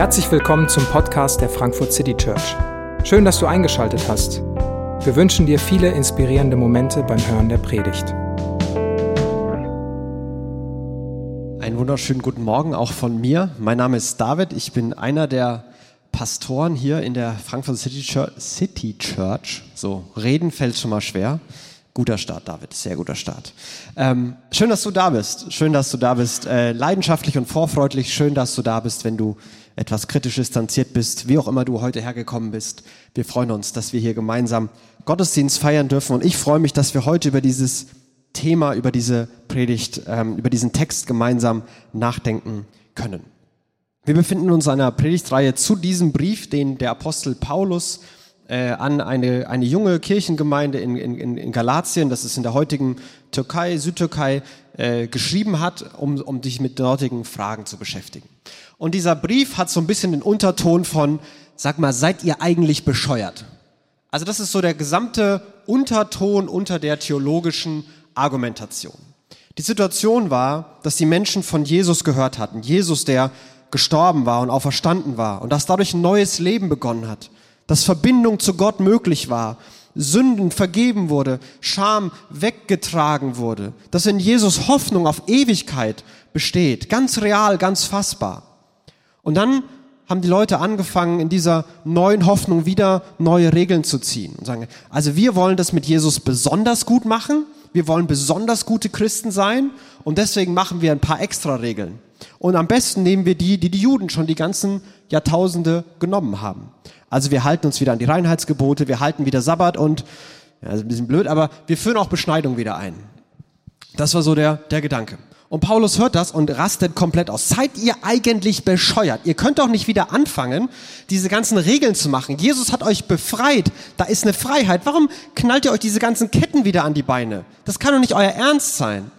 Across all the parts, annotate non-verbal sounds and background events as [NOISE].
Herzlich willkommen zum Podcast der Frankfurt City Church. Schön, dass du eingeschaltet hast. Wir wünschen dir viele inspirierende Momente beim Hören der Predigt. Einen wunderschönen guten Morgen auch von mir. Mein Name ist David. Ich bin einer der Pastoren hier in der Frankfurt City Church. City Church. So, reden fällt schon mal schwer. Guter Start, David, sehr guter Start. Ähm, schön, dass du da bist. Schön, dass du da bist. Äh, leidenschaftlich und vorfreudig. Schön, dass du da bist, wenn du etwas kritisch distanziert bist, wie auch immer du heute hergekommen bist. Wir freuen uns, dass wir hier gemeinsam Gottesdienst feiern dürfen. Und ich freue mich, dass wir heute über dieses Thema, über diese Predigt, ähm, über diesen Text gemeinsam nachdenken können. Wir befinden uns in einer Predigtreihe zu diesem Brief, den der Apostel Paulus äh, an eine, eine junge Kirchengemeinde in, in, in Galatien, das ist in der heutigen Türkei, Südtürkei, äh, geschrieben hat, um, um sich mit dortigen Fragen zu beschäftigen. Und dieser Brief hat so ein bisschen den Unterton von, sag mal, seid ihr eigentlich bescheuert? Also das ist so der gesamte Unterton unter der theologischen Argumentation. Die Situation war, dass die Menschen von Jesus gehört hatten. Jesus, der gestorben war und auferstanden war und dass dadurch ein neues Leben begonnen hat dass Verbindung zu Gott möglich war, Sünden vergeben wurde, Scham weggetragen wurde, dass in Jesus Hoffnung auf Ewigkeit besteht, ganz real, ganz fassbar. Und dann haben die Leute angefangen, in dieser neuen Hoffnung wieder neue Regeln zu ziehen und sagen, also wir wollen das mit Jesus besonders gut machen, wir wollen besonders gute Christen sein und deswegen machen wir ein paar extra Regeln. Und am besten nehmen wir die, die die Juden schon die ganzen Jahrtausende genommen haben. Also wir halten uns wieder an die Reinheitsgebote, wir halten wieder Sabbat und, ja, ist ein bisschen blöd, aber wir führen auch Beschneidung wieder ein. Das war so der, der Gedanke. Und Paulus hört das und rastet komplett aus. Seid ihr eigentlich bescheuert? Ihr könnt doch nicht wieder anfangen, diese ganzen Regeln zu machen. Jesus hat euch befreit. Da ist eine Freiheit. Warum knallt ihr euch diese ganzen Ketten wieder an die Beine? Das kann doch nicht euer Ernst sein.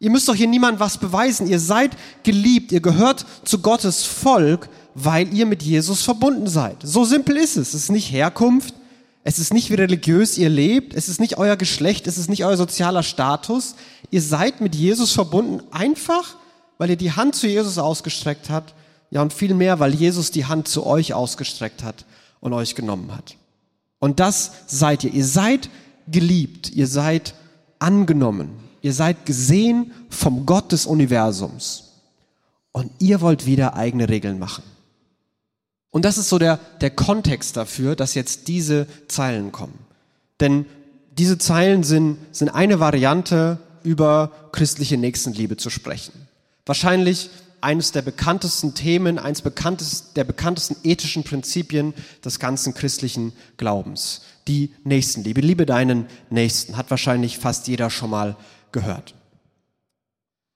Ihr müsst doch hier niemand was beweisen. Ihr seid geliebt. Ihr gehört zu Gottes Volk weil ihr mit Jesus verbunden seid. So simpel ist es. Es ist nicht Herkunft, es ist nicht, wie religiös ihr lebt, es ist nicht euer Geschlecht, es ist nicht euer sozialer Status. Ihr seid mit Jesus verbunden einfach, weil ihr die Hand zu Jesus ausgestreckt habt, ja und viel mehr, weil Jesus die Hand zu euch ausgestreckt hat und euch genommen hat. Und das seid ihr. Ihr seid geliebt, ihr seid angenommen, ihr seid gesehen vom Gott des Universums. Und ihr wollt wieder eigene Regeln machen. Und das ist so der, der Kontext dafür, dass jetzt diese Zeilen kommen. Denn diese Zeilen sind, sind eine Variante, über christliche Nächstenliebe zu sprechen. Wahrscheinlich eines der bekanntesten Themen, eines bekanntes, der bekanntesten ethischen Prinzipien des ganzen christlichen Glaubens. Die Nächstenliebe. Liebe deinen Nächsten. Hat wahrscheinlich fast jeder schon mal gehört.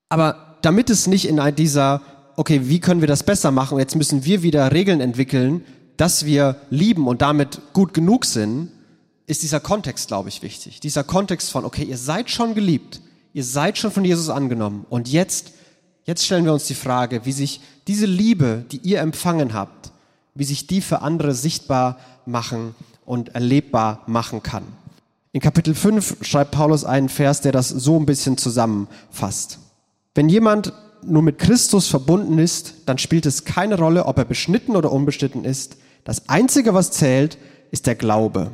Aber damit es nicht in dieser okay, wie können wir das besser machen? jetzt müssen wir wieder Regeln entwickeln, dass wir lieben und damit gut genug sind, ist dieser Kontext, glaube ich, wichtig. Dieser Kontext von, okay, ihr seid schon geliebt, ihr seid schon von Jesus angenommen und jetzt, jetzt stellen wir uns die Frage, wie sich diese Liebe, die ihr empfangen habt, wie sich die für andere sichtbar machen und erlebbar machen kann. In Kapitel 5 schreibt Paulus einen Vers, der das so ein bisschen zusammenfasst. Wenn jemand nur mit Christus verbunden ist, dann spielt es keine Rolle, ob er beschnitten oder unbeschnitten ist. Das Einzige, was zählt, ist der Glaube.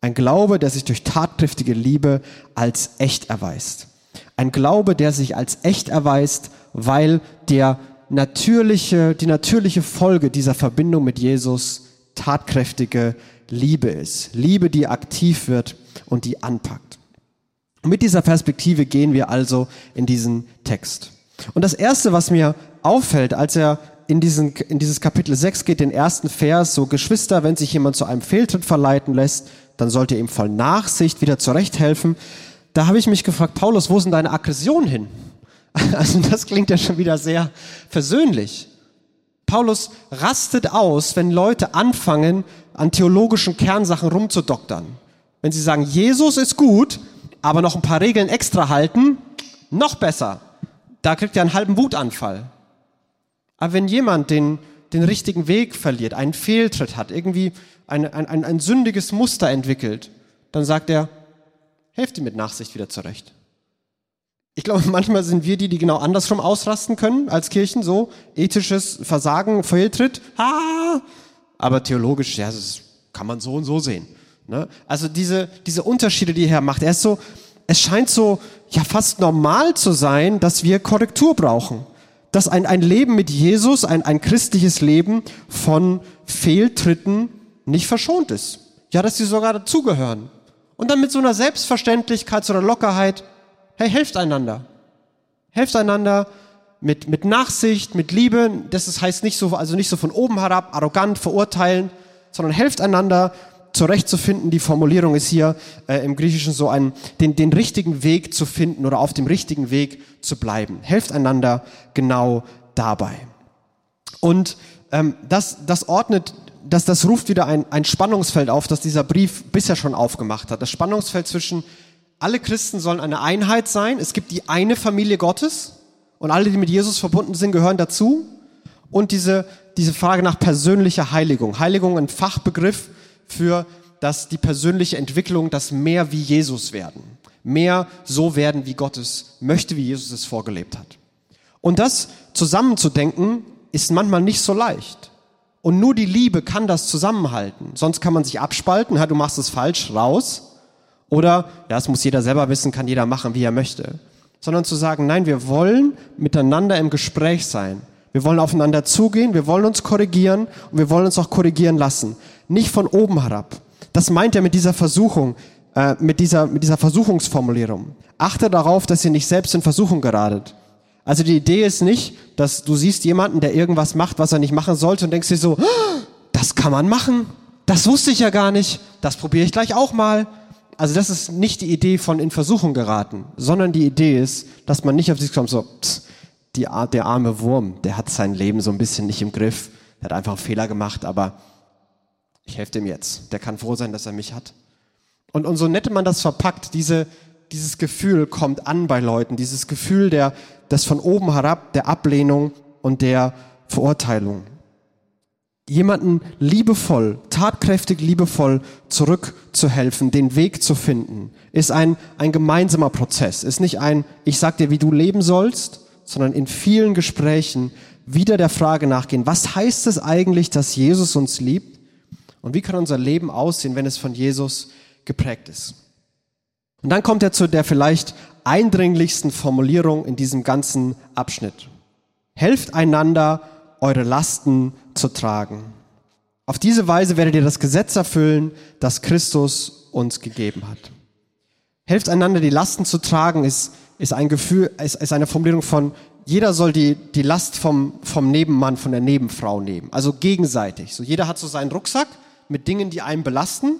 Ein Glaube, der sich durch tatkräftige Liebe als echt erweist. Ein Glaube, der sich als echt erweist, weil der natürliche, die natürliche Folge dieser Verbindung mit Jesus tatkräftige Liebe ist. Liebe, die aktiv wird und die anpackt. mit dieser Perspektive gehen wir also in diesen Text. Und das Erste, was mir auffällt, als er in, diesen, in dieses Kapitel 6 geht, den ersten Vers, so Geschwister, wenn sich jemand zu einem Fehltritt verleiten lässt, dann sollte ihm voll Nachsicht wieder zurechthelfen. Da habe ich mich gefragt, Paulus, wo sind deine Aggressionen hin? [LAUGHS] Also das klingt ja schon wieder sehr versöhnlich. Paulus rastet aus, wenn Leute anfangen, an theologischen Kernsachen rumzudoktern. Wenn sie sagen, Jesus ist gut, aber noch ein paar Regeln extra halten, noch besser da kriegt er einen halben Wutanfall. Aber wenn jemand den, den richtigen Weg verliert, einen Fehltritt hat, irgendwie ein, ein, ein, ein sündiges Muster entwickelt, dann sagt er, helft ihm mit Nachsicht wieder zurecht. Ich glaube, [LAUGHS] manchmal sind wir die, die genau andersrum ausrasten können als Kirchen, so ethisches Versagen, Fehltritt, ha! aber theologisch, ja, das kann man so und so sehen. Ne? Also diese, diese Unterschiede, die er macht, er ist so, es scheint so, ja, fast normal zu sein, dass wir Korrektur brauchen. Dass ein, ein Leben mit Jesus, ein, ein christliches Leben von Fehltritten nicht verschont ist. Ja, dass sie sogar dazugehören. Und dann mit so einer Selbstverständlichkeit, so einer Lockerheit, hey, helft einander. Helft einander mit, mit Nachsicht, mit Liebe. Das heißt nicht so, also nicht so von oben herab, arrogant, verurteilen, sondern helft einander zurechtzufinden. Die Formulierung ist hier äh, im Griechischen so ein, den, den richtigen Weg zu finden oder auf dem richtigen Weg zu bleiben. Helft einander genau dabei. Und ähm, das, das ordnet das, das ruft wieder ein, ein Spannungsfeld auf, das dieser Brief bisher schon aufgemacht hat. Das Spannungsfeld zwischen alle Christen sollen eine Einheit sein. Es gibt die eine Familie Gottes und alle, die mit Jesus verbunden sind, gehören dazu. Und diese, diese Frage nach persönlicher Heiligung. Heiligung ein Fachbegriff für das, die persönliche Entwicklung, das mehr wie Jesus werden. Mehr so werden, wie Gott es möchte, wie Jesus es vorgelebt hat. Und das zusammenzudenken, ist manchmal nicht so leicht. Und nur die Liebe kann das zusammenhalten. Sonst kann man sich abspalten, du machst es falsch, raus. Oder, ja, das muss jeder selber wissen, kann jeder machen, wie er möchte. Sondern zu sagen, nein, wir wollen miteinander im Gespräch sein. Wir wollen aufeinander zugehen, wir wollen uns korrigieren und wir wollen uns auch korrigieren lassen. Nicht von oben herab. Das meint er mit dieser Versuchung, äh, mit, dieser, mit dieser Versuchungsformulierung. Achte darauf, dass ihr nicht selbst in Versuchung geratet. Also die Idee ist nicht, dass du siehst jemanden, der irgendwas macht, was er nicht machen sollte und denkst dir so, das kann man machen. Das wusste ich ja gar nicht. Das probiere ich gleich auch mal. Also das ist nicht die Idee von in Versuchung geraten, sondern die Idee ist, dass man nicht auf sich kommt, so, pss, die, der arme Wurm, der hat sein Leben so ein bisschen nicht im Griff. Der hat einfach einen Fehler gemacht, aber ich helfe dem jetzt. Der kann froh sein, dass er mich hat. Und, und so nett man das verpackt, diese, dieses Gefühl kommt an bei Leuten, dieses Gefühl der, das von oben herab, der Ablehnung und der Verurteilung. Jemanden liebevoll, tatkräftig liebevoll zurückzuhelfen, den Weg zu finden, ist ein, ein gemeinsamer Prozess, ist nicht ein, ich sag dir, wie du leben sollst, sondern in vielen Gesprächen wieder der Frage nachgehen, was heißt es eigentlich, dass Jesus uns liebt und wie kann unser Leben aussehen, wenn es von Jesus geprägt ist. Und dann kommt er zu der vielleicht eindringlichsten Formulierung in diesem ganzen Abschnitt. Helft einander, eure Lasten zu tragen. Auf diese Weise werdet ihr das Gesetz erfüllen, das Christus uns gegeben hat. Helft einander, die Lasten zu tragen, ist, ist ein Gefühl, ist, ist eine Formulierung von, jeder soll die, die Last vom, vom Nebenmann, von der Nebenfrau nehmen. Also gegenseitig. So jeder hat so seinen Rucksack mit Dingen, die einen belasten.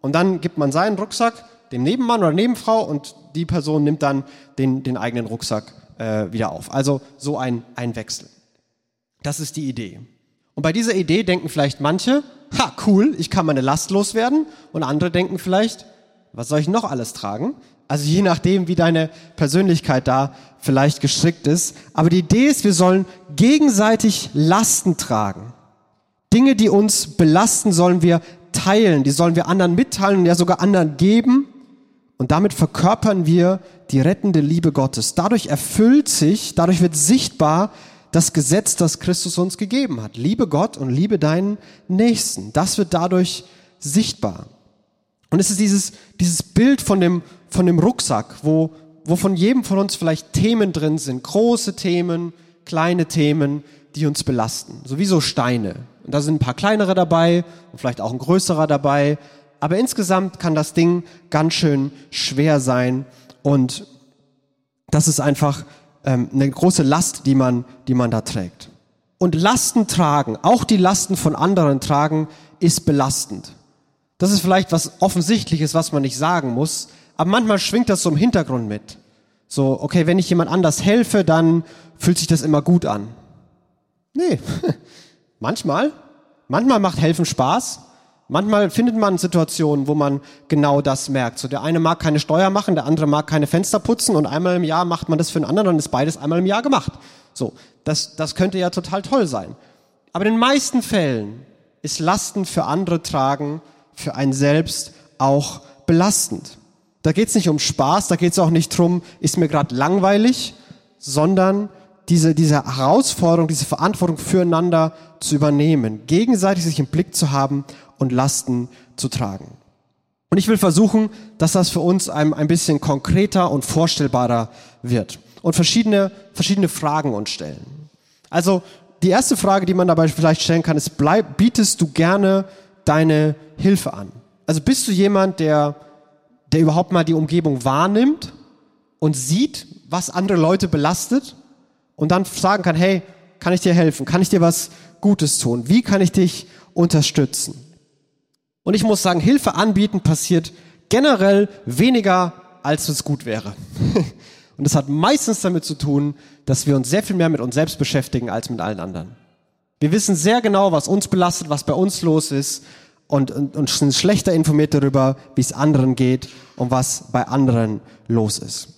Und dann gibt man seinen Rucksack dem Nebenmann oder Nebenfrau und die Person nimmt dann den, den eigenen Rucksack äh, wieder auf. Also so ein, ein Wechsel. Das ist die Idee. Und bei dieser Idee denken vielleicht manche, ha, cool, ich kann meine Last loswerden. Und andere denken vielleicht, was soll ich noch alles tragen? Also je nachdem, wie deine Persönlichkeit da vielleicht gestrickt ist. Aber die Idee ist, wir sollen gegenseitig Lasten tragen. Dinge, die uns belasten, sollen wir teilen, die sollen wir anderen mitteilen und ja sogar anderen geben. Und damit verkörpern wir die rettende Liebe Gottes. Dadurch erfüllt sich, dadurch wird sichtbar das Gesetz, das Christus uns gegeben hat. Liebe Gott und liebe deinen Nächsten. Das wird dadurch sichtbar. Und es ist dieses, dieses Bild von dem, von dem Rucksack, wo, wo von jedem von uns vielleicht Themen drin sind. Große Themen, kleine Themen, die uns belasten. Sowieso Steine. Und da sind ein paar kleinere dabei und vielleicht auch ein größerer dabei. Aber insgesamt kann das Ding ganz schön schwer sein und das ist einfach ähm, eine große Last, die man, die man da trägt. Und Lasten tragen, auch die Lasten von anderen tragen, ist belastend. Das ist vielleicht was Offensichtliches, was man nicht sagen muss, aber manchmal schwingt das so im Hintergrund mit. So, okay, wenn ich jemand anders helfe, dann fühlt sich das immer gut an. Nee, [LAUGHS] manchmal. Manchmal macht helfen Spaß, Manchmal findet man Situationen, wo man genau das merkt. So der eine mag keine Steuer machen, der andere mag keine Fenster putzen und einmal im Jahr macht man das für einen anderen, dann ist beides einmal im Jahr gemacht. So, das, das könnte ja total toll sein. Aber in den meisten Fällen ist Lasten für andere tragen für einen selbst auch belastend. Da geht es nicht um Spaß, da geht es auch nicht drum, ist mir gerade langweilig, sondern diese, diese Herausforderung, diese Verantwortung füreinander zu übernehmen, gegenseitig sich im Blick zu haben und Lasten zu tragen. Und ich will versuchen, dass das für uns ein, ein bisschen konkreter und vorstellbarer wird und verschiedene, verschiedene Fragen uns stellen. Also die erste Frage, die man dabei vielleicht stellen kann, ist, bleib, bietest du gerne deine Hilfe an? Also bist du jemand, der, der überhaupt mal die Umgebung wahrnimmt und sieht, was andere Leute belastet und dann sagen kann, hey, kann ich dir helfen? Kann ich dir was Gutes tun? Wie kann ich dich unterstützen? Und ich muss sagen, Hilfe anbieten passiert generell weniger, als es gut wäre. [LAUGHS] Und das hat meistens damit zu tun, dass wir uns sehr viel mehr mit uns selbst beschäftigen als mit allen anderen. Wir wissen sehr genau, was uns belastet, was bei uns los ist und, und, und sind schlechter informiert darüber, wie es anderen geht und was bei anderen los ist.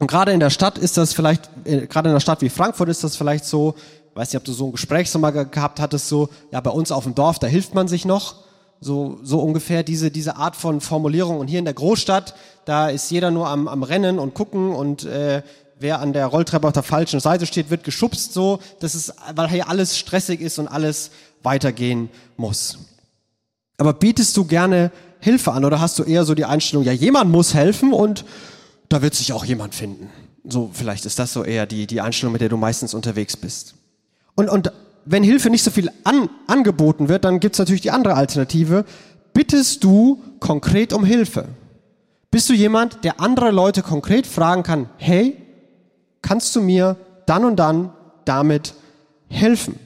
Und gerade in der Stadt ist das vielleicht, äh, gerade in einer Stadt wie Frankfurt ist das vielleicht so, weiß nicht, ob du so ein Gespräch so mal gehabt hattest, so, ja, bei uns auf dem Dorf, da hilft man sich noch so, so ungefähr diese, diese Art von Formulierung. Und hier in der Großstadt, da ist jeder nur am, am Rennen und gucken und äh, wer an der Rolltreppe auf der falschen Seite steht, wird geschubst so. Das ist, weil hier alles stressig ist und alles weitergehen muss. Aber bietest du gerne Hilfe an oder hast du eher so die Einstellung, ja, jemand muss helfen und da wird sich auch jemand finden. So, vielleicht ist das so eher die, die Einstellung, mit der du meistens unterwegs bist. Und, und wenn Hilfe nicht so viel an, angeboten wird, dann gibt's natürlich die andere Alternative. Bittest du konkret um Hilfe? Bist du jemand, der andere Leute konkret fragen kann, hey, kannst du mir dann und dann damit helfen?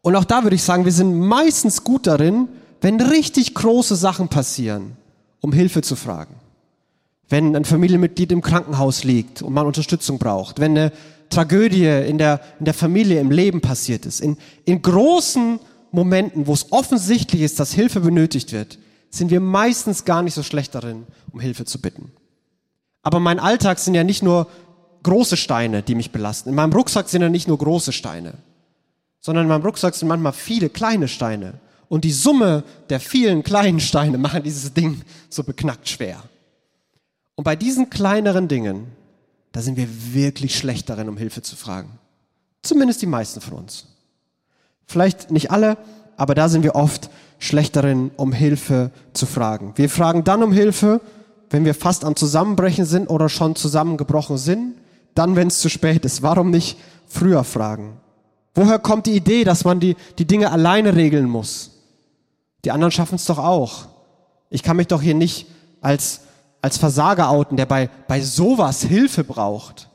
Und auch da würde ich sagen, wir sind meistens gut darin, wenn richtig große Sachen passieren, um Hilfe zu fragen. Wenn ein Familienmitglied im Krankenhaus liegt und man Unterstützung braucht, wenn eine Tragödie in der, in der Familie, im Leben passiert ist, in, in großen Momenten, wo es offensichtlich ist, dass Hilfe benötigt wird, sind wir meistens gar nicht so schlecht darin, um Hilfe zu bitten. Aber mein Alltag sind ja nicht nur große Steine, die mich belasten. In meinem Rucksack sind ja nicht nur große Steine, sondern in meinem Rucksack sind manchmal viele kleine Steine. Und die Summe der vielen kleinen Steine [LAUGHS] machen dieses Ding so beknackt schwer. Und bei diesen kleineren Dingen da sind wir wirklich schlecht darin, um Hilfe zu fragen. Zumindest die meisten von uns. Vielleicht nicht alle, aber da sind wir oft schlecht darin, um Hilfe zu fragen. Wir fragen dann um Hilfe, wenn wir fast am Zusammenbrechen sind oder schon zusammengebrochen sind, dann, wenn es zu spät ist. Warum nicht früher fragen? Woher kommt die Idee, dass man die, die Dinge alleine regeln muss? Die anderen schaffen es doch auch. Ich kann mich doch hier nicht als als Versager outen, der bei, bei sowas Hilfe braucht.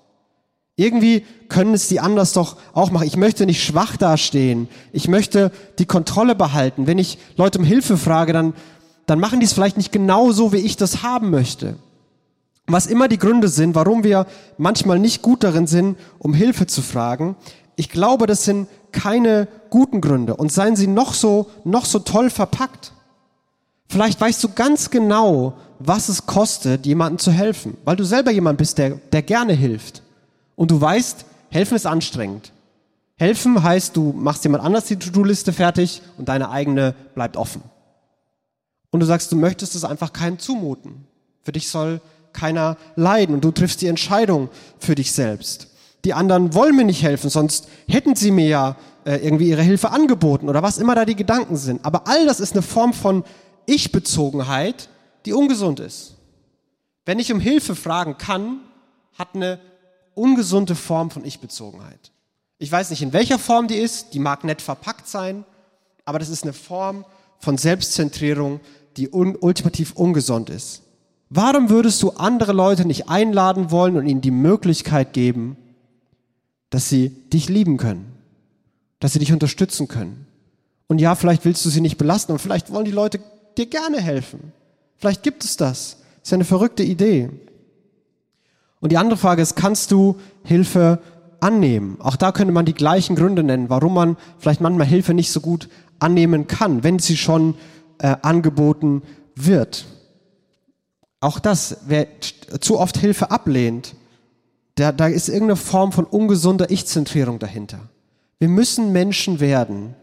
Irgendwie können es die anders doch auch machen. Ich möchte nicht schwach dastehen. Ich möchte die Kontrolle behalten. Wenn ich Leute um Hilfe frage, dann, dann machen die es vielleicht nicht genau so, wie ich das haben möchte. Was immer die Gründe sind, warum wir manchmal nicht gut darin sind, um Hilfe zu fragen, ich glaube, das sind keine guten Gründe. Und seien sie noch so, noch so toll verpackt. Vielleicht weißt du ganz genau, was es kostet, jemandem zu helfen, weil du selber jemand bist, der, der gerne hilft. Und du weißt, helfen ist anstrengend. Helfen heißt, du machst jemand anders die To-Do-Liste fertig und deine eigene bleibt offen. Und du sagst, du möchtest es einfach keinem zumuten. Für dich soll keiner leiden und du triffst die Entscheidung für dich selbst. Die anderen wollen mir nicht helfen, sonst hätten sie mir ja äh, irgendwie ihre Hilfe angeboten oder was immer da die Gedanken sind. Aber all das ist eine Form von Ich-Bezogenheit, die ungesund ist. Wenn ich um Hilfe fragen kann, hat eine ungesunde Form von Ich-Bezogenheit. Ich weiß nicht, in welcher Form die ist, die mag nett verpackt sein, aber das ist eine Form von Selbstzentrierung, die un ultimativ ungesund ist. Warum würdest du andere Leute nicht einladen wollen und ihnen die Möglichkeit geben, dass sie dich lieben können, dass sie dich unterstützen können? Und ja, vielleicht willst du sie nicht belasten und vielleicht wollen die Leute dir gerne helfen. Vielleicht gibt es das. Ist eine verrückte Idee. Und die andere Frage ist, kannst du Hilfe annehmen? Auch da könnte man die gleichen Gründe nennen, warum man vielleicht manchmal Hilfe nicht so gut annehmen kann, wenn sie schon äh, angeboten wird. Auch das, wer zu oft Hilfe ablehnt, da, da ist irgendeine Form von ungesunder Ich-Zentrierung dahinter. Wir müssen Menschen werden.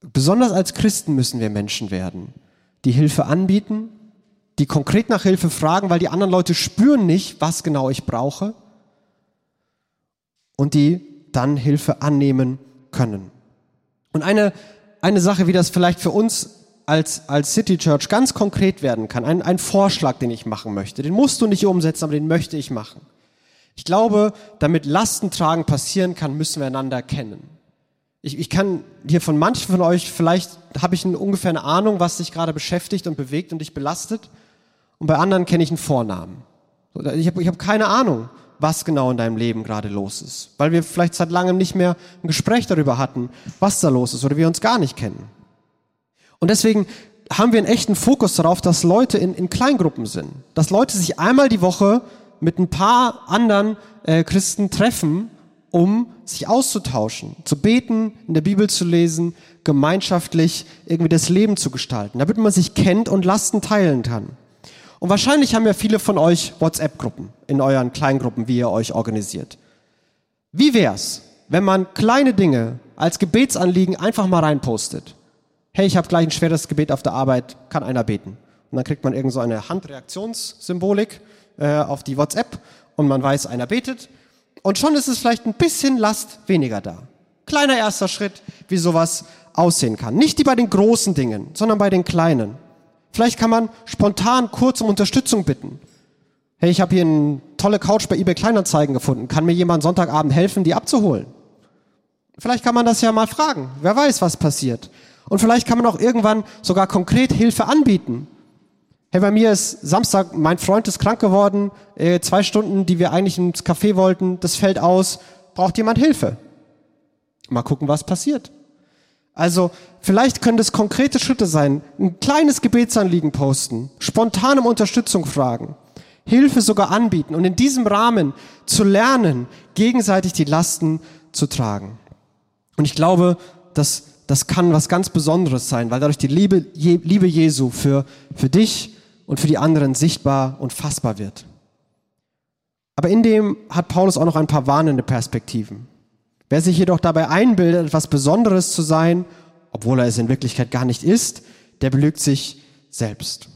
Besonders als Christen müssen wir Menschen werden, die Hilfe anbieten die konkret nach Hilfe fragen, weil die anderen Leute spüren nicht, was genau ich brauche und die dann Hilfe annehmen können. Und eine, eine Sache, wie das vielleicht für uns als, als City Church ganz konkret werden kann, ein, ein Vorschlag, den ich machen möchte, den musst du nicht umsetzen, aber den möchte ich machen. Ich glaube, damit Lastentragen passieren kann, müssen wir einander kennen. Ich, ich kann hier von manchen von euch, vielleicht habe ich eine, ungefähr eine Ahnung, was dich gerade beschäftigt und bewegt und dich belastet. Und bei anderen kenne ich einen Vornamen. Ich habe ich hab keine Ahnung, was genau in deinem Leben gerade los ist. Weil wir vielleicht seit langem nicht mehr ein Gespräch darüber hatten, was da los ist oder wir uns gar nicht kennen. Und deswegen haben wir einen echten Fokus darauf, dass Leute in, in Kleingruppen sind. Dass Leute sich einmal die Woche mit ein paar anderen äh, Christen treffen, um sich auszutauschen, zu beten, in der Bibel zu lesen, gemeinschaftlich irgendwie das Leben zu gestalten, damit man sich kennt und Lasten teilen kann. Und wahrscheinlich haben ja viele von euch WhatsApp-Gruppen in euren Kleingruppen, wie ihr euch organisiert. Wie wär's, wenn man kleine Dinge als Gebetsanliegen einfach mal reinpostet? Hey, ich habe gleich ein schweres Gebet auf der Arbeit, kann einer beten? Und dann kriegt man irgend so eine Handreaktionssymbolik äh, auf die WhatsApp und man weiß, einer betet. Und schon ist es vielleicht ein bisschen Last weniger da. Kleiner erster Schritt, wie sowas aussehen kann. Nicht wie bei den großen Dingen, sondern bei den kleinen. Vielleicht kann man spontan kurz um Unterstützung bitten. Hey, ich habe hier eine tolle Couch bei eBay Kleinanzeigen gefunden. Kann mir jemand Sonntagabend helfen, die abzuholen? Vielleicht kann man das ja mal fragen. Wer weiß, was passiert. Und vielleicht kann man auch irgendwann sogar konkret Hilfe anbieten. Hey, bei mir ist Samstag, mein Freund ist krank geworden, äh, zwei Stunden, die wir eigentlich ins Café wollten, das fällt aus, braucht jemand Hilfe? Mal gucken, was passiert. Also vielleicht können das konkrete Schritte sein. Ein kleines Gebetsanliegen posten, spontan um Unterstützung fragen, Hilfe sogar anbieten und in diesem Rahmen zu lernen, gegenseitig die Lasten zu tragen. Und ich glaube, dass das kann was ganz Besonderes sein, weil dadurch die Liebe, Liebe Jesu für, für dich und für die anderen sichtbar und fassbar wird. Aber in dem hat Paulus auch noch ein paar warnende Perspektiven. Wer sich jedoch dabei einbildet, etwas Besonderes zu sein, obwohl er es in Wirklichkeit gar nicht ist, der belügt sich selbst.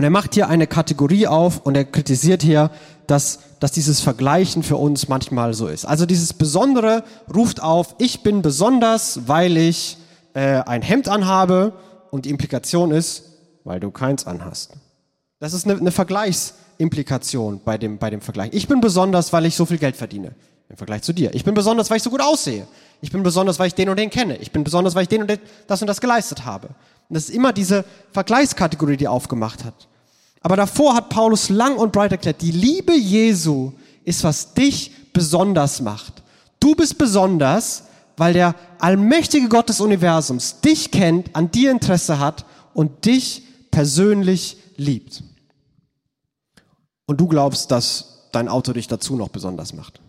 Und er macht hier eine Kategorie auf und er kritisiert hier, dass, dass dieses Vergleichen für uns manchmal so ist. Also dieses Besondere ruft auf, ich bin besonders, weil ich äh, ein Hemd anhabe und die Implikation ist, weil du keins anhast. Das ist eine, eine Vergleichsimplikation bei dem, bei dem Vergleich. Ich bin besonders, weil ich so viel Geld verdiene im Vergleich zu dir. Ich bin besonders, weil ich so gut aussehe. Ich bin besonders, weil ich den und den kenne. Ich bin besonders, weil ich den und den, das und das geleistet habe. Und das ist immer diese Vergleichskategorie, die aufgemacht hat. Aber davor hat Paulus lang und breit erklärt, die Liebe Jesu ist, was dich besonders macht. Du bist besonders, weil der allmächtige Gott des Universums dich kennt, an dir Interesse hat und dich persönlich liebt. Und du glaubst, dass dein Auto dich dazu noch besonders macht.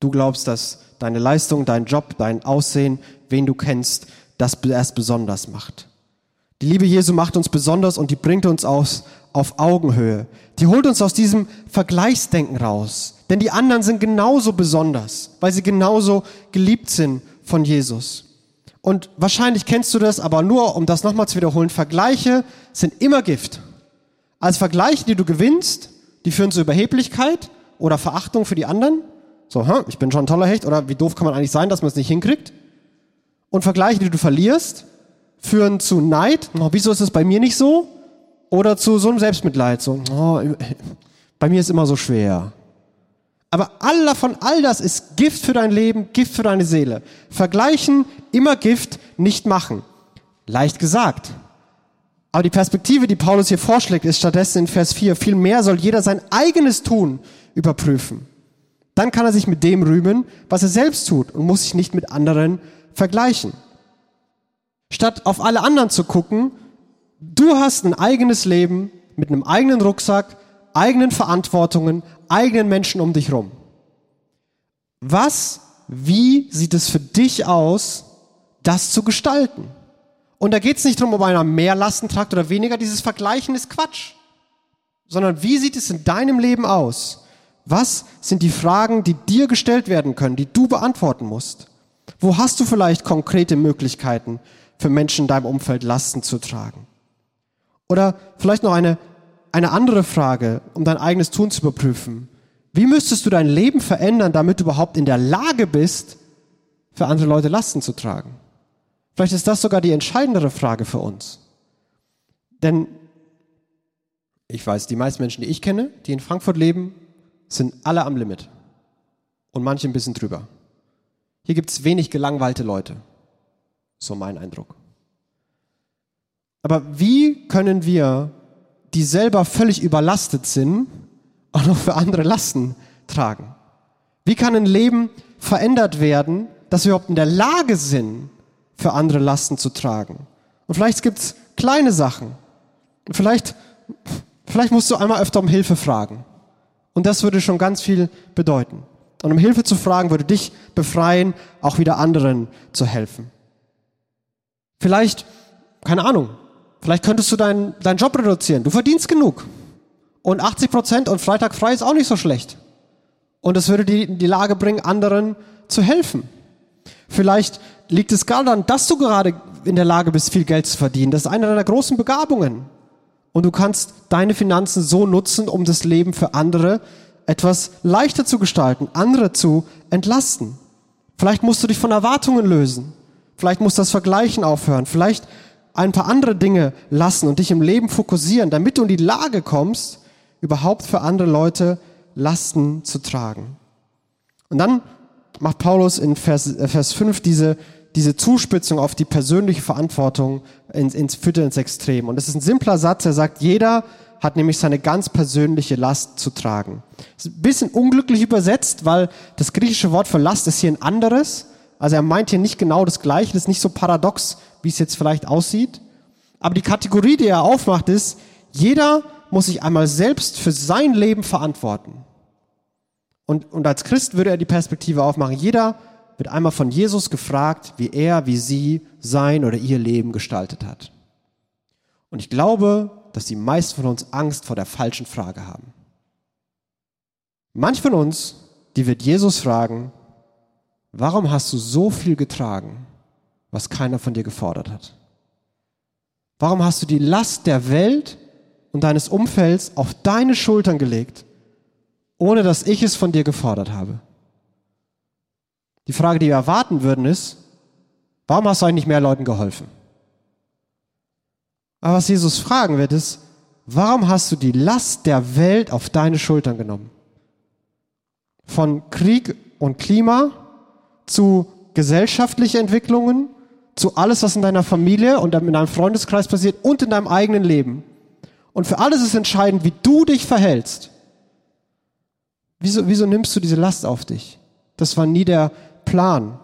Du glaubst, dass deine Leistung, dein Job, dein Aussehen, wen du kennst, das erst besonders macht. Die Liebe Jesu macht uns besonders und die bringt uns aus, auf Augenhöhe. Die holt uns aus diesem Vergleichsdenken raus. Denn die anderen sind genauso besonders, weil sie genauso geliebt sind von Jesus. Und wahrscheinlich kennst du das, aber nur um das nochmal zu wiederholen, Vergleiche sind immer Gift. Als Vergleiche, die du gewinnst, die führen zu Überheblichkeit oder Verachtung für die anderen so, hm, ich bin schon ein toller Hecht oder wie doof kann man eigentlich sein, dass man es nicht hinkriegt? Und Vergleiche, die du verlierst, führen zu Neid. Oh, wieso ist es bei mir nicht so? Oder zu so einem Selbstmitleid. So, oh, bei mir ist immer so schwer. Aber all davon, all das ist Gift für dein Leben, Gift für deine Seele. Vergleichen, immer Gift, nicht machen. Leicht gesagt. Aber die Perspektive, die Paulus hier vorschlägt, ist stattdessen in Vers 4, viel mehr soll jeder sein eigenes Tun überprüfen. Dann kann er sich mit dem rühmen, was er selbst tut und muss sich nicht mit anderen vergleichen. Statt auf alle anderen zu gucken, du hast ein eigenes Leben mit einem eigenen Rucksack, eigenen Verantwortungen, eigenen Menschen um dich rum. Was, wie sieht es für dich aus, das zu gestalten? Und da geht es nicht darum, ob einer mehr Lasten tragt oder weniger. Dieses Vergleichen ist Quatsch. Sondern wie sieht es in deinem Leben aus? Was sind die Fragen, die dir gestellt werden können, die du beantworten musst? Wo hast du vielleicht konkrete Möglichkeiten für Menschen in deinem Umfeld Lasten zu tragen? Oder vielleicht noch eine, eine andere Frage, um dein eigenes Tun zu überprüfen. Wie müsstest du dein Leben verändern, damit du überhaupt in der Lage bist, für andere Leute Lasten zu tragen? Vielleicht ist das sogar die entscheidendere Frage für uns. Denn ich weiß, die meisten Menschen, die ich kenne, die in Frankfurt leben, sind alle am Limit. Und manche ein bisschen drüber. Hier gibt es wenig gelangweilte Leute. So mein Eindruck. Aber wie können wir, die selber völlig überlastet sind, auch noch für andere Lasten tragen? Wie kann ein Leben verändert werden, dass wir überhaupt in der Lage sind, für andere Lasten zu tragen? Und vielleicht gibt es kleine Sachen. Vielleicht, vielleicht musst du einmal öfter um Hilfe fragen. Und das würde schon ganz viel bedeuten. Und um Hilfe zu fragen, würde dich befreien, auch wieder anderen zu helfen. Vielleicht, keine Ahnung, vielleicht könntest du deinen, deinen Job reduzieren. Du verdienst genug. Und 80 Prozent und Freitag frei ist auch nicht so schlecht. Und es würde dir in die Lage bringen, anderen zu helfen. Vielleicht liegt es gar daran, dass du gerade in der Lage bist, viel Geld zu verdienen. Das ist eine deiner großen Begabungen. Und du kannst deine Finanzen so nutzen, um das Leben für andere etwas leichter zu gestalten, andere zu entlasten. Vielleicht musst du dich von Erwartungen lösen. Vielleicht musst du das Vergleichen aufhören. Vielleicht ein paar andere Dinge lassen und dich im Leben fokussieren, damit du in die Lage kommst, überhaupt für andere Leute Lasten zu tragen. Und dann macht Paulus in Vers, äh, Vers 5 diese, diese Zuspitzung auf die persönliche Verantwortung ins, ins, führt ins Extrem. Und das ist ein simpler Satz, er sagt, jeder hat nämlich seine ganz persönliche Last zu tragen. Das ist ein bisschen unglücklich übersetzt, weil das griechische Wort für Last ist hier ein anderes. Also er meint hier nicht genau das Gleiche, das ist nicht so paradox, wie es jetzt vielleicht aussieht. Aber die Kategorie, die er aufmacht, ist, jeder muss sich einmal selbst für sein Leben verantworten. Und, und als Christ würde er die Perspektive aufmachen, jeder wird einmal von Jesus gefragt, wie er, wie sie sein oder ihr Leben gestaltet hat. Und ich glaube, dass die meisten von uns Angst vor der falschen Frage haben. Manch von uns, die wird Jesus fragen, warum hast du so viel getragen, was keiner von dir gefordert hat? Warum hast du die Last der Welt und deines Umfelds auf deine Schultern gelegt, ohne dass ich es von dir gefordert habe? Die Frage, die wir erwarten würden, ist, warum hast du eigentlich mehr Leuten geholfen? Aber was Jesus fragen wird, ist, warum hast du die Last der Welt auf deine Schultern genommen? Von Krieg und Klima zu gesellschaftlichen Entwicklungen, zu alles, was in deiner Familie und in deinem Freundeskreis passiert und in deinem eigenen Leben. Und für alles ist entscheidend, wie du dich verhältst. Wieso, wieso nimmst du diese Last auf dich? Das war nie der Plan.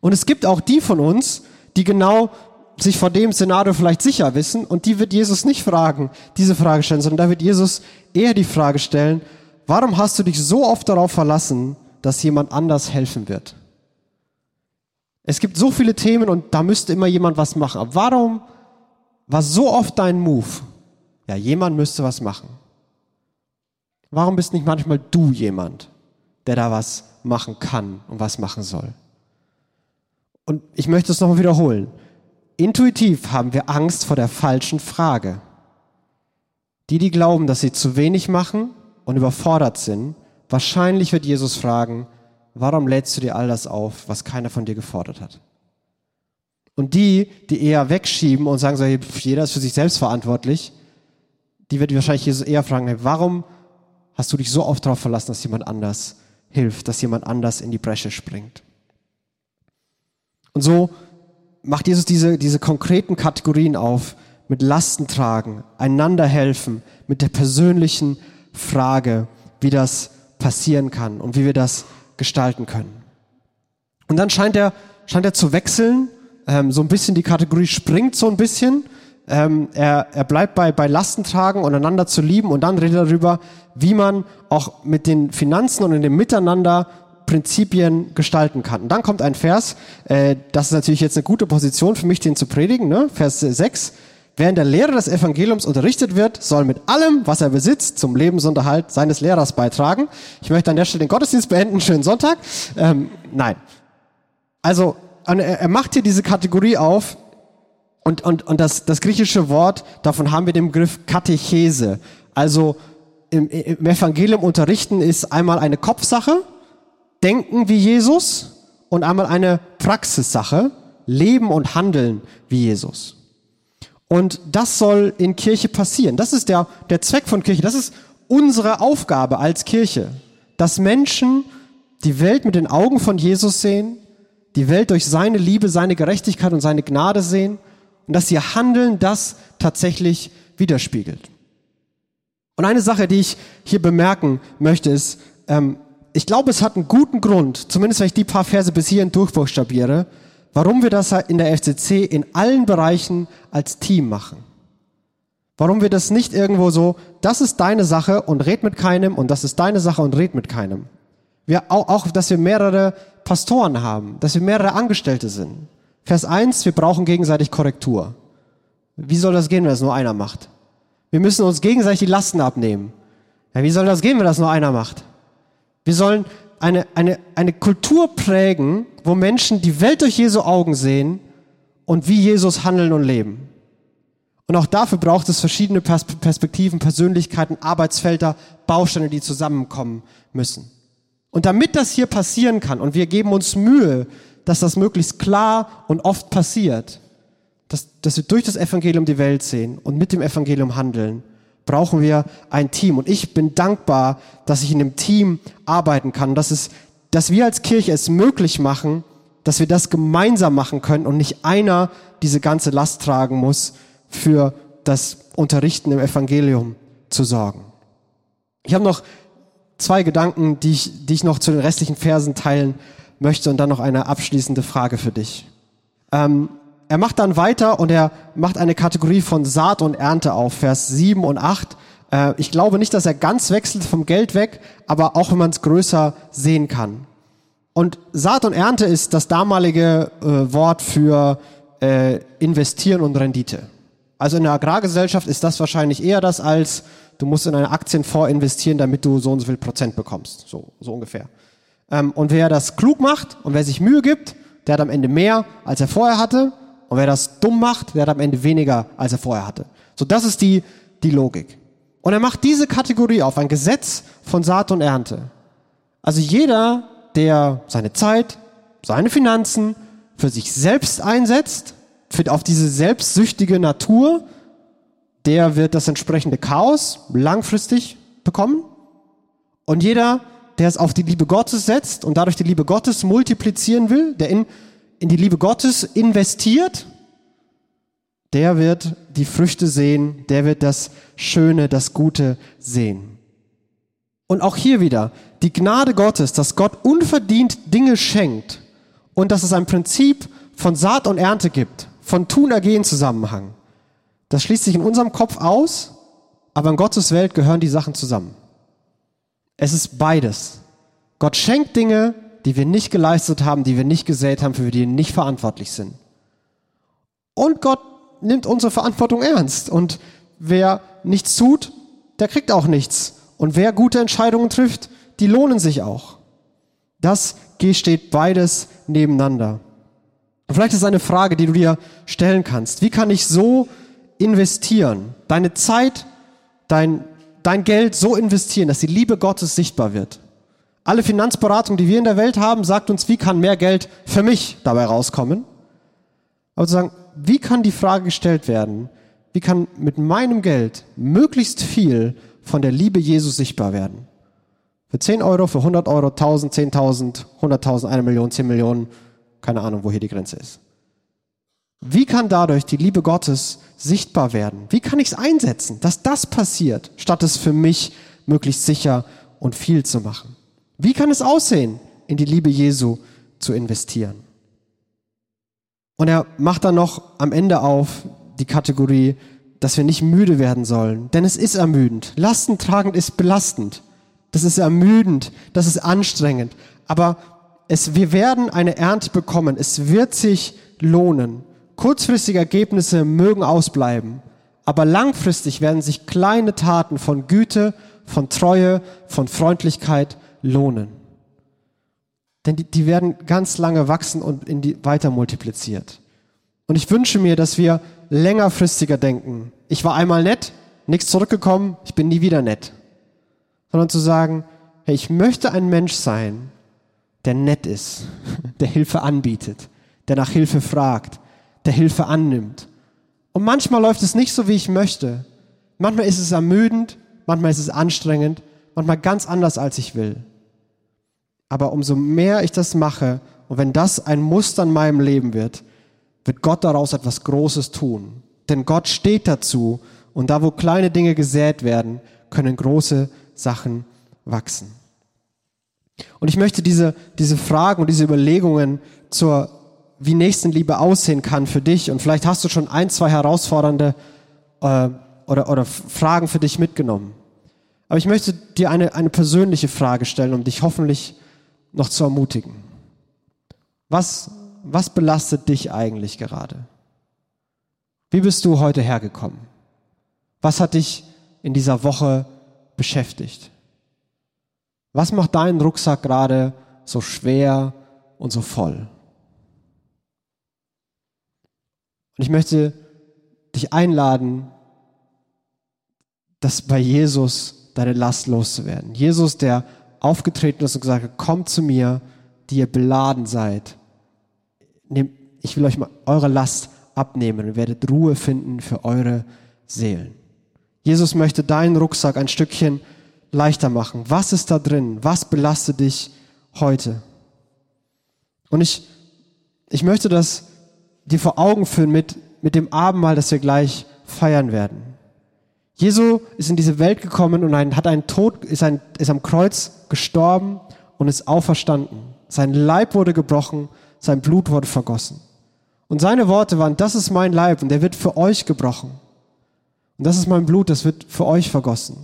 Und es gibt auch die von uns, die genau sich vor dem Szenario vielleicht sicher wissen und die wird Jesus nicht fragen, diese Frage stellen, sondern da wird Jesus eher die Frage stellen, warum hast du dich so oft darauf verlassen, dass jemand anders helfen wird? Es gibt so viele Themen und da müsste immer jemand was machen. Aber warum war so oft dein Move? Ja, jemand müsste was machen. Warum bist nicht manchmal du jemand, der da was machen kann und was machen soll? Und ich möchte es nochmal wiederholen. Intuitiv haben wir Angst vor der falschen Frage. Die, die glauben, dass sie zu wenig machen und überfordert sind, wahrscheinlich wird Jesus fragen, warum lädst du dir all das auf, was keiner von dir gefordert hat? Und die, die eher wegschieben und sagen, so, jeder ist für sich selbst verantwortlich, die wird wahrscheinlich Jesus eher fragen, warum hast du dich so oft darauf verlassen, dass jemand anders hilft, dass jemand anders in die Bresche springt? Und so macht Jesus diese, diese konkreten Kategorien auf mit Lasten tragen, einander helfen, mit der persönlichen Frage, wie das passieren kann und wie wir das gestalten können. Und dann scheint er, scheint er zu wechseln, ähm, so ein bisschen die Kategorie springt so ein bisschen. Ähm, er, er bleibt bei, bei Lasten tragen und einander zu lieben und dann redet er darüber, wie man auch mit den Finanzen und in dem Miteinander Prinzipien gestalten kann. Und dann kommt ein Vers, äh, das ist natürlich jetzt eine gute Position für mich, den zu predigen, ne? Vers 6. Während der Lehrer des Evangeliums unterrichtet wird, soll mit allem, was er besitzt, zum Lebensunterhalt seines Lehrers beitragen. Ich möchte an der Stelle den Gottesdienst beenden. Schönen Sonntag. Ähm, nein. Also, er macht hier diese Kategorie auf, Und, und, und das, das griechische Wort, davon haben wir den Begriff Katechese. Also im, im Evangelium unterrichten ist einmal eine Kopfsache, denken wie Jesus, und einmal eine Praxissache, leben und handeln wie Jesus. Und das soll in Kirche passieren. Das ist der, der Zweck von Kirche. Das ist unsere Aufgabe als Kirche, dass Menschen die Welt mit den Augen von Jesus sehen, die Welt durch seine Liebe, seine Gerechtigkeit und seine Gnade sehen und dass ihr Handeln das tatsächlich widerspiegelt. Und eine Sache, die ich hier bemerken möchte, ist, ähm, ich glaube, es hat einen guten Grund, zumindest wenn ich die paar Verse bis hierhin durchbuchstabiere, warum wir das in der FCC in allen Bereichen als Team machen. Warum wir das nicht irgendwo so, das ist deine Sache und red mit keinem und das ist deine Sache und red mit keinem. Wir auch, auch, dass wir mehrere Pastoren haben, dass wir mehrere Angestellte sind. Vers 1, wir brauchen gegenseitig Korrektur. Wie soll das gehen, wenn das nur einer macht? Wir müssen uns gegenseitig die Lasten abnehmen. Ja, wie soll das gehen, wenn das nur einer macht? Wir sollen eine, eine, eine Kultur prägen, wo Menschen die Welt durch Jesu Augen sehen und wie Jesus handeln und leben. Und auch dafür braucht es verschiedene Perspektiven, Persönlichkeiten, Arbeitsfelder, Bausteine, die zusammenkommen müssen. Und damit das hier passieren kann, und wir geben uns Mühe, dass das möglichst klar und oft passiert, dass, dass wir durch das Evangelium die Welt sehen und mit dem Evangelium handeln, brauchen wir ein Team. Und ich bin dankbar, dass ich in einem Team arbeiten kann, dass, es, dass wir als Kirche es möglich machen, dass wir das gemeinsam machen können und nicht einer diese ganze Last tragen muss, für das Unterrichten im Evangelium zu sorgen. Ich habe noch zwei Gedanken, die ich, die ich noch zu den restlichen Versen teilen möchte und dann noch eine abschließende Frage für dich. Ähm, er macht dann weiter und er macht eine Kategorie von Saat und Ernte auf, Vers 7 und 8. Äh, ich glaube nicht, dass er ganz wechselt vom Geld weg, aber auch wenn man es größer sehen kann. Und Saat und Ernte ist das damalige äh, Wort für äh, investieren und Rendite. Also in der Agrargesellschaft ist das wahrscheinlich eher das als, du musst in eine Aktienfonds investieren, damit du so und so viel Prozent bekommst. So, so ungefähr. Ähm, und wer das klug macht und wer sich Mühe gibt, der hat am Ende mehr, als er vorher hatte. Und wer das dumm macht, der hat am Ende weniger, als er vorher hatte. So, das ist die, die Logik. Und er macht diese Kategorie auf, ein Gesetz von Saat und Ernte. Also jeder, der seine Zeit, seine Finanzen für sich selbst einsetzt, für, auf diese selbstsüchtige Natur, der wird das entsprechende Chaos langfristig bekommen. Und jeder, der es auf die Liebe Gottes setzt und dadurch die Liebe Gottes multiplizieren will, der in in die Liebe Gottes investiert, der wird die Früchte sehen, der wird das Schöne, das Gute sehen. Und auch hier wieder, die Gnade Gottes, dass Gott unverdient Dinge schenkt und dass es ein Prinzip von Saat und Ernte gibt, von Tun-Ergehen-Zusammenhang. Das schließt sich in unserem Kopf aus, aber in Gottes Welt gehören die Sachen zusammen. Es ist beides. Gott schenkt Dinge die wir nicht geleistet haben, die wir nicht gesät haben, für die wir nicht verantwortlich sind. Und Gott nimmt unsere Verantwortung ernst. Und wer nichts tut, der kriegt auch nichts. Und wer gute Entscheidungen trifft, die lohnen sich auch. Das steht beides nebeneinander. Und vielleicht ist eine Frage, die du dir stellen kannst. Wie kann ich so investieren? Deine Zeit, dein, dein Geld so investieren, dass die Liebe Gottes sichtbar wird. Alle Finanzberatung, die wir in der Welt haben, sagt uns, wie kann mehr Geld für mich dabei rauskommen? Aber zu sagen, wie kann die Frage gestellt werden, wie kann mit meinem Geld möglichst viel von der Liebe Jesus sichtbar werden? Für 10 Euro, für 100 Euro, 1000, 10.000, 100.000, eine Million, 10 Millionen, keine Ahnung, wo hier die Grenze ist. Wie kann dadurch die Liebe Gottes sichtbar werden? Wie kann ich es einsetzen, dass das passiert, statt es für mich möglichst sicher und viel zu machen? Wie kann es aussehen, in die Liebe Jesu zu investieren? Und er macht dann noch am Ende auf die Kategorie, dass wir nicht müde werden sollen. Denn es ist ermüdend. Lastentragend ist belastend. Das ist ermüdend. Das ist anstrengend. Aber es, wir werden eine Ernte bekommen. Es wird sich lohnen. Kurzfristige Ergebnisse mögen ausbleiben. Aber langfristig werden sich kleine Taten von Güte, von Treue, von Freundlichkeit lohnen. Denn die, die werden ganz lange wachsen und in die, weiter multipliziert. Und ich wünsche mir, dass wir längerfristiger denken. Ich war einmal nett, nichts zurückgekommen, ich bin nie wieder nett. Sondern zu sagen, hey, ich möchte ein Mensch sein, der nett ist, [LAUGHS] der Hilfe anbietet, der nach Hilfe fragt, der Hilfe annimmt. Und manchmal läuft es nicht so, wie ich möchte. Manchmal ist es ermüdend, manchmal ist es anstrengend, manchmal ganz anders, als ich will. Aber umso mehr ich das mache und wenn das ein Muster in meinem Leben wird, wird Gott daraus etwas Großes tun. Denn Gott steht dazu und da, wo kleine Dinge gesät werden, können große Sachen wachsen. Und ich möchte diese, diese Fragen und diese Überlegungen zur, wie Nächstenliebe aussehen kann für dich. Und vielleicht hast du schon ein, zwei herausfordernde äh, oder, oder Fragen für dich mitgenommen. Aber ich möchte dir eine, eine persönliche Frage stellen, um dich hoffentlich noch zu ermutigen. Was, was belastet dich eigentlich gerade? Wie bist du heute hergekommen? Was hat dich in dieser Woche beschäftigt? Was macht deinen Rucksack gerade so schwer und so voll? Und ich möchte dich einladen, dass bei Jesus deine Last loszuwerden. Jesus, der aufgetreten ist und gesagt hat, kommt zu mir, die ihr beladen seid. Ich will euch mal eure Last abnehmen und werdet Ruhe finden für eure Seelen. Jesus möchte deinen Rucksack ein Stückchen leichter machen. Was ist da drin? Was belastet dich heute? Und ich, ich möchte das dir vor Augen führen mit, mit dem Abendmahl, das wir gleich feiern werden. Jesu ist in diese Welt gekommen und ein, hat einen Tod, ist, ein, ist am Kreuz gestorben und ist auferstanden. Sein Leib wurde gebrochen, sein Blut wurde vergossen. Und seine Worte waren, das ist mein Leib und der wird für euch gebrochen. Und das ist mein Blut, das wird für euch vergossen.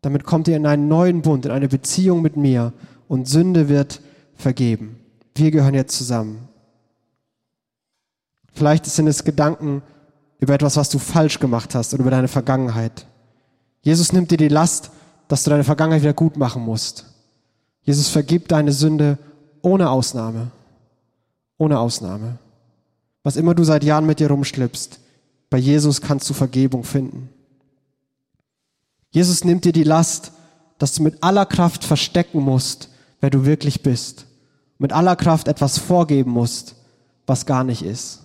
Damit kommt ihr in einen neuen Bund, in eine Beziehung mit mir und Sünde wird vergeben. Wir gehören jetzt zusammen. Vielleicht sind es Gedanken über etwas, was du falsch gemacht hast oder über deine Vergangenheit. Jesus nimmt dir die Last, dass du deine Vergangenheit wieder gut machen musst. Jesus vergibt deine Sünde ohne Ausnahme. Ohne Ausnahme. Was immer du seit Jahren mit dir rumschleppst, bei Jesus kannst du Vergebung finden. Jesus nimmt dir die Last, dass du mit aller Kraft verstecken musst, wer du wirklich bist. Mit aller Kraft etwas vorgeben musst, was gar nicht ist.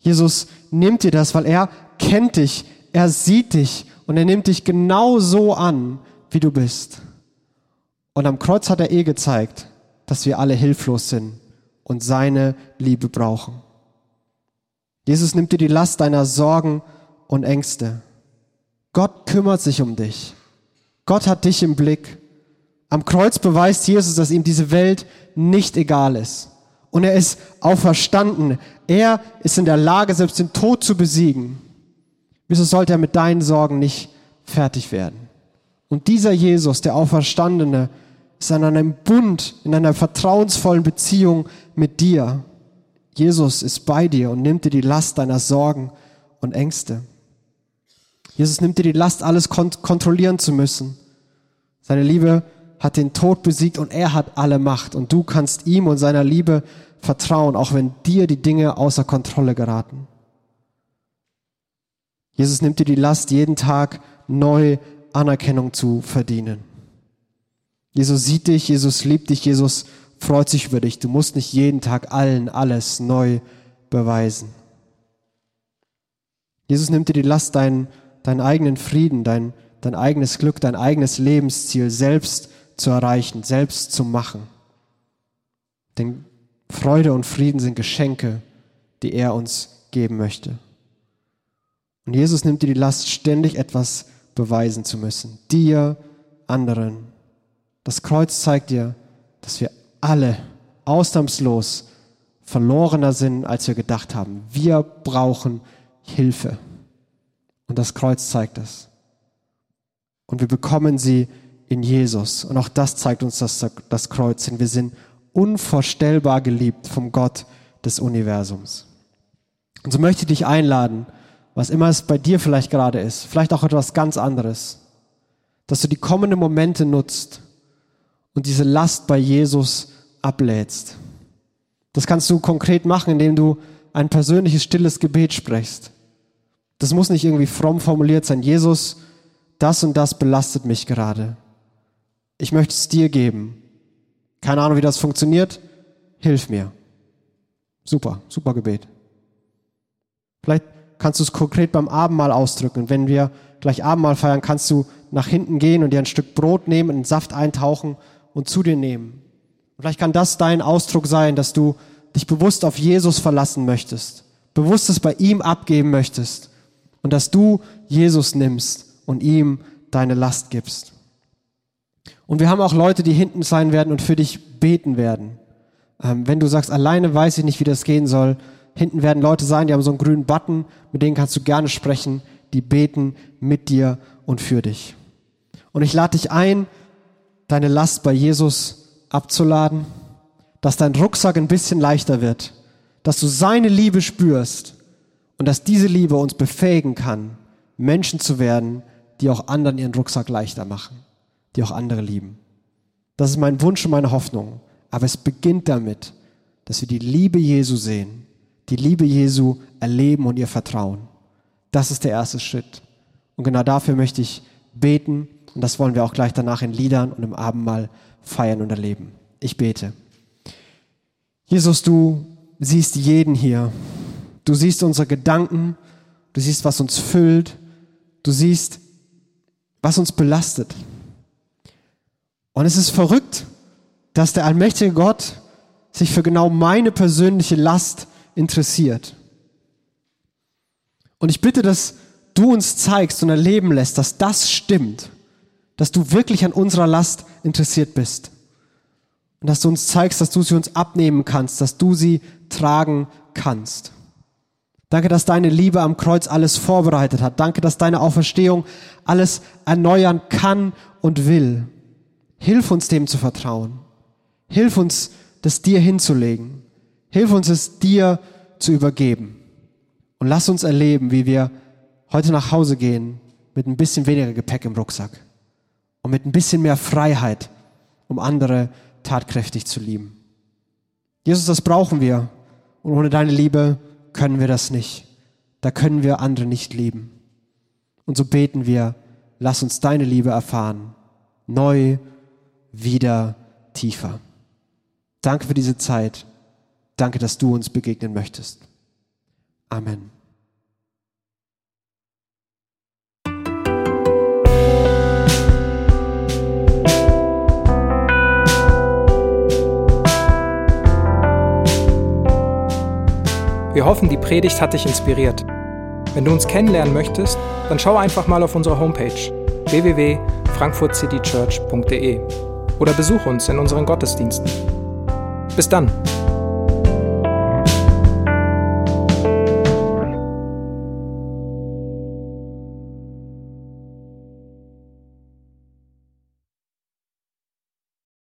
Jesus nimmt dir das, weil er kennt dich, er sieht dich und er nimmt dich genau so an, wie du bist. Und am Kreuz hat er eh gezeigt, dass wir alle hilflos sind und seine Liebe brauchen. Jesus nimmt dir die Last deiner Sorgen und Ängste. Gott kümmert sich um dich. Gott hat dich im Blick. Am Kreuz beweist Jesus, dass ihm diese Welt nicht egal ist. Und er ist auferstanden. Er ist in der Lage, selbst den Tod zu besiegen. Wieso sollte er mit deinen Sorgen nicht fertig werden? Und dieser Jesus, der Auferstandene, ist an einem Bund, in einer vertrauensvollen Beziehung mit dir. Jesus ist bei dir und nimmt dir die Last deiner Sorgen und Ängste. Jesus nimmt dir die Last, alles kont kontrollieren zu müssen. Seine Liebe hat den Tod besiegt und er hat alle Macht. Und du kannst ihm und seiner Liebe vertrauen, auch wenn dir die Dinge außer Kontrolle geraten. Jesus nimmt dir die Last, jeden Tag neu Anerkennung zu verdienen. Jesus sieht dich, Jesus liebt dich, Jesus freut sich über dich. Du musst nicht jeden Tag allen alles neu beweisen. Jesus nimmt dir die Last, deinen deinen eigenen Frieden, dein, dein eigenes Glück, dein eigenes Lebensziel selbst zu erreichen, selbst zu machen. Denn Freude und Frieden sind Geschenke, die er uns geben möchte. Und Jesus nimmt dir die Last, ständig etwas beweisen zu müssen. Dir, anderen. Das Kreuz zeigt dir, dass wir alle ausnahmslos verlorener sind, als wir gedacht haben. Wir brauchen Hilfe. Und das Kreuz zeigt es. Und wir bekommen sie in Jesus. Und auch das zeigt uns das, das Kreuz hin. Wir sind unvorstellbar geliebt vom Gott des Universums. Und so möchte ich dich einladen, was immer es bei dir vielleicht gerade ist, vielleicht auch etwas ganz anderes, dass du die kommenden Momente nutzt und diese Last bei Jesus ablädst. Das kannst du konkret machen, indem du ein persönliches, stilles Gebet sprichst. Das muss nicht irgendwie fromm formuliert sein. Jesus, das und das belastet mich gerade. Ich möchte es dir geben. Keine Ahnung, wie das funktioniert. Hilf mir. Super, super Gebet. Vielleicht kannst du es konkret beim Abendmahl ausdrücken. wenn wir gleich Abendmahl feiern, kannst du nach hinten gehen und dir ein Stück Brot nehmen, einen Saft eintauchen und zu dir nehmen. vielleicht kann das dein Ausdruck sein, dass du dich bewusst auf Jesus verlassen möchtest, bewusst es bei ihm abgeben möchtest und dass du Jesus nimmst und ihm deine Last gibst. Und wir haben auch Leute, die hinten sein werden und für dich beten werden. Ähm, wenn du sagst, alleine weiß ich nicht, wie das gehen soll, hinten werden Leute sein, die haben so einen grünen Button, mit denen kannst du gerne sprechen, die beten mit dir und für dich. Und ich lade dich ein, deine Last bei Jesus abzuladen, dass dein Rucksack ein bisschen leichter wird, dass du seine Liebe spürst und dass diese Liebe uns befähigen kann, Menschen zu werden, die auch anderen ihren Rucksack leichter machen, die auch andere lieben. Das ist mein Wunsch und meine Hoffnung. Aber es beginnt damit, dass wir die Liebe Jesu sehen, die Liebe Jesu erleben und ihr vertrauen. Das ist der erste Schritt. Und genau dafür möchte ich beten und das wollen wir auch gleich danach in Liedern und im Abendmahl feiern und erleben. Ich bete. Jesus, du siehst jeden hier. Du siehst unsere Gedanken, du siehst, was uns füllt, du siehst, was uns belastet. Und es ist verrückt, dass der allmächtige Gott sich für genau meine persönliche Last interessiert. Und ich bitte, dass du uns zeigst und erleben lässt, dass das stimmt, dass du wirklich an unserer Last interessiert bist. Und dass du uns zeigst, dass du sie uns abnehmen kannst, dass du sie tragen kannst. Danke, dass deine Liebe am Kreuz alles vorbereitet hat. Danke, dass deine Auferstehung alles erneuern kann und will. Hilf uns dem zu vertrauen. Hilf uns, das dir hinzulegen. Hilf uns, es dir zu übergeben. Und lass uns erleben, wie wir heute nach Hause gehen mit ein bisschen weniger Gepäck im Rucksack und mit ein bisschen mehr Freiheit, um andere tatkräftig zu lieben. Jesus, das brauchen wir. Und ohne deine Liebe können wir das nicht. Da können wir andere nicht lieben. Und so beten wir, lass uns deine Liebe erfahren. Neu, wieder, tiefer. Danke für diese Zeit. Danke, dass du uns begegnen möchtest. Amen. Wir hoffen, die Predigt hat dich inspiriert. Wenn du uns kennenlernen möchtest, dann schau einfach mal auf unsere Homepage www.frankfurtcitychurch.de oder besuch uns in unseren Gottesdiensten. Bis dann!